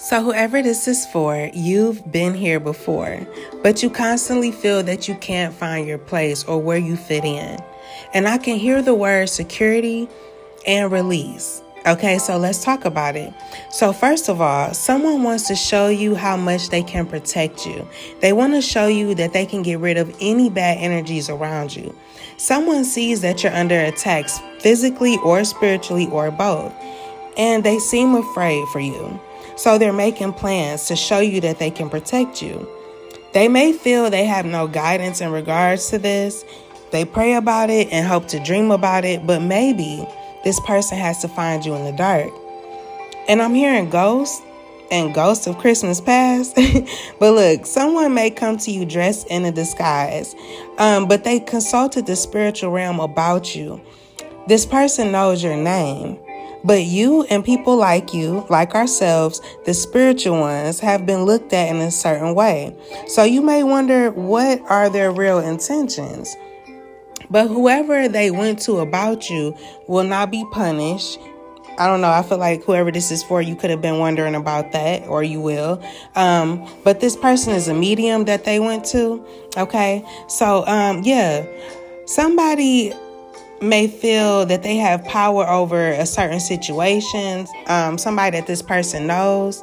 So, whoever this is for, you've been here before, but you constantly feel that you can't find your place or where you fit in. And I can hear the word security and release. Okay, so let's talk about it. So, first of all, someone wants to show you how much they can protect you. They want to show you that they can get rid of any bad energies around you. Someone sees that you're under attacks physically or spiritually or both, and they seem afraid for you. So they're making plans to show you that they can protect you. They may feel they have no guidance in regards to this. They pray about it and hope to dream about it, but maybe this person has to find you in the dark. And I'm hearing ghosts and ghosts of Christmas past. but look, someone may come to you dressed in a disguise, um, but they consulted the spiritual realm about you. This person knows your name. But you and people like you, like ourselves, the spiritual ones, have been looked at in a certain way. So you may wonder what are their real intentions? But whoever they went to about you will not be punished. I don't know. I feel like whoever this is for, you could have been wondering about that, or you will. Um, but this person is a medium that they went to. Okay. So, um, yeah, somebody may feel that they have power over a certain situation, um, somebody that this person knows,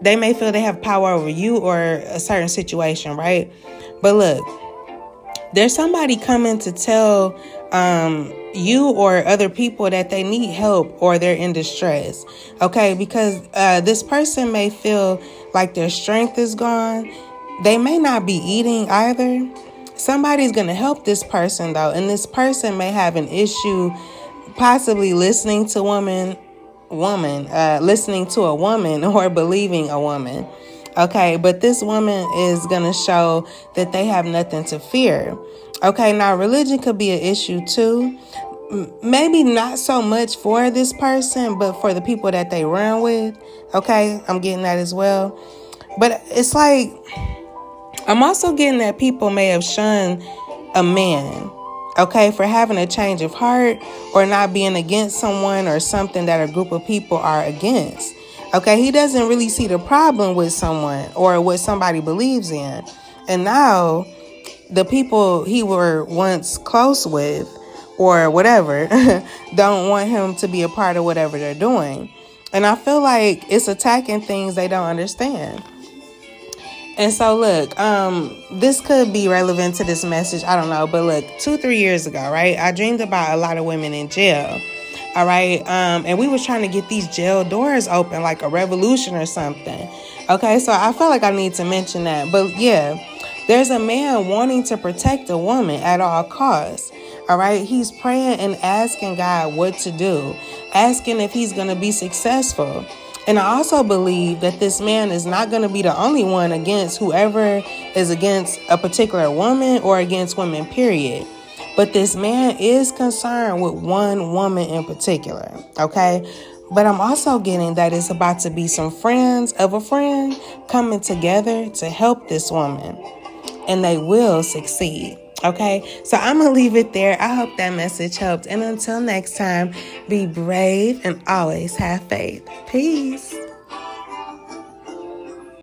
they may feel they have power over you or a certain situation, right? But look, there's somebody coming to tell um, you or other people that they need help or they're in distress, okay? Because uh, this person may feel like their strength is gone. They may not be eating either somebody's going to help this person though and this person may have an issue possibly listening to woman woman uh, listening to a woman or believing a woman okay? But this woman is going to show that they have nothing to fear okay? Now religion could be an issue too. Maybe not so much for this person but for the people that they run with okay? I'm getting that as well. But it's like I'm also getting that people may have shunned a man, okay, for having a change of heart or not being against someone or something that a group of people are against. Okay, he doesn't really see the problem with someone or what somebody believes in. And now the people he were once close with or whatever don't want him to be a part of whatever they're doing. And I feel like it's attacking things they don't understand. And so, look, um, this could be relevant to this message. I don't know, but look, two, three years ago, right? I dreamed about a lot of women in jail. All right. Um, and we was trying to get these jail doors open like a revolution or something. Okay. So I felt like I need to mention that. But yeah, there's a man wanting to protect a woman at all costs. All right. He's praying and asking God what to do, asking if he's to be successful. And I also believe that this man is not going to be the only one against whoever is against a particular woman or against women, period. But this man is concerned with one woman in particular, okay? But I'm also getting that it's about to be some friends of a friend coming together to help this woman, and they will succeed. Okay, so I'm gonna leave it there. I hope that message helped. And until next time, be brave and always have faith. Peace.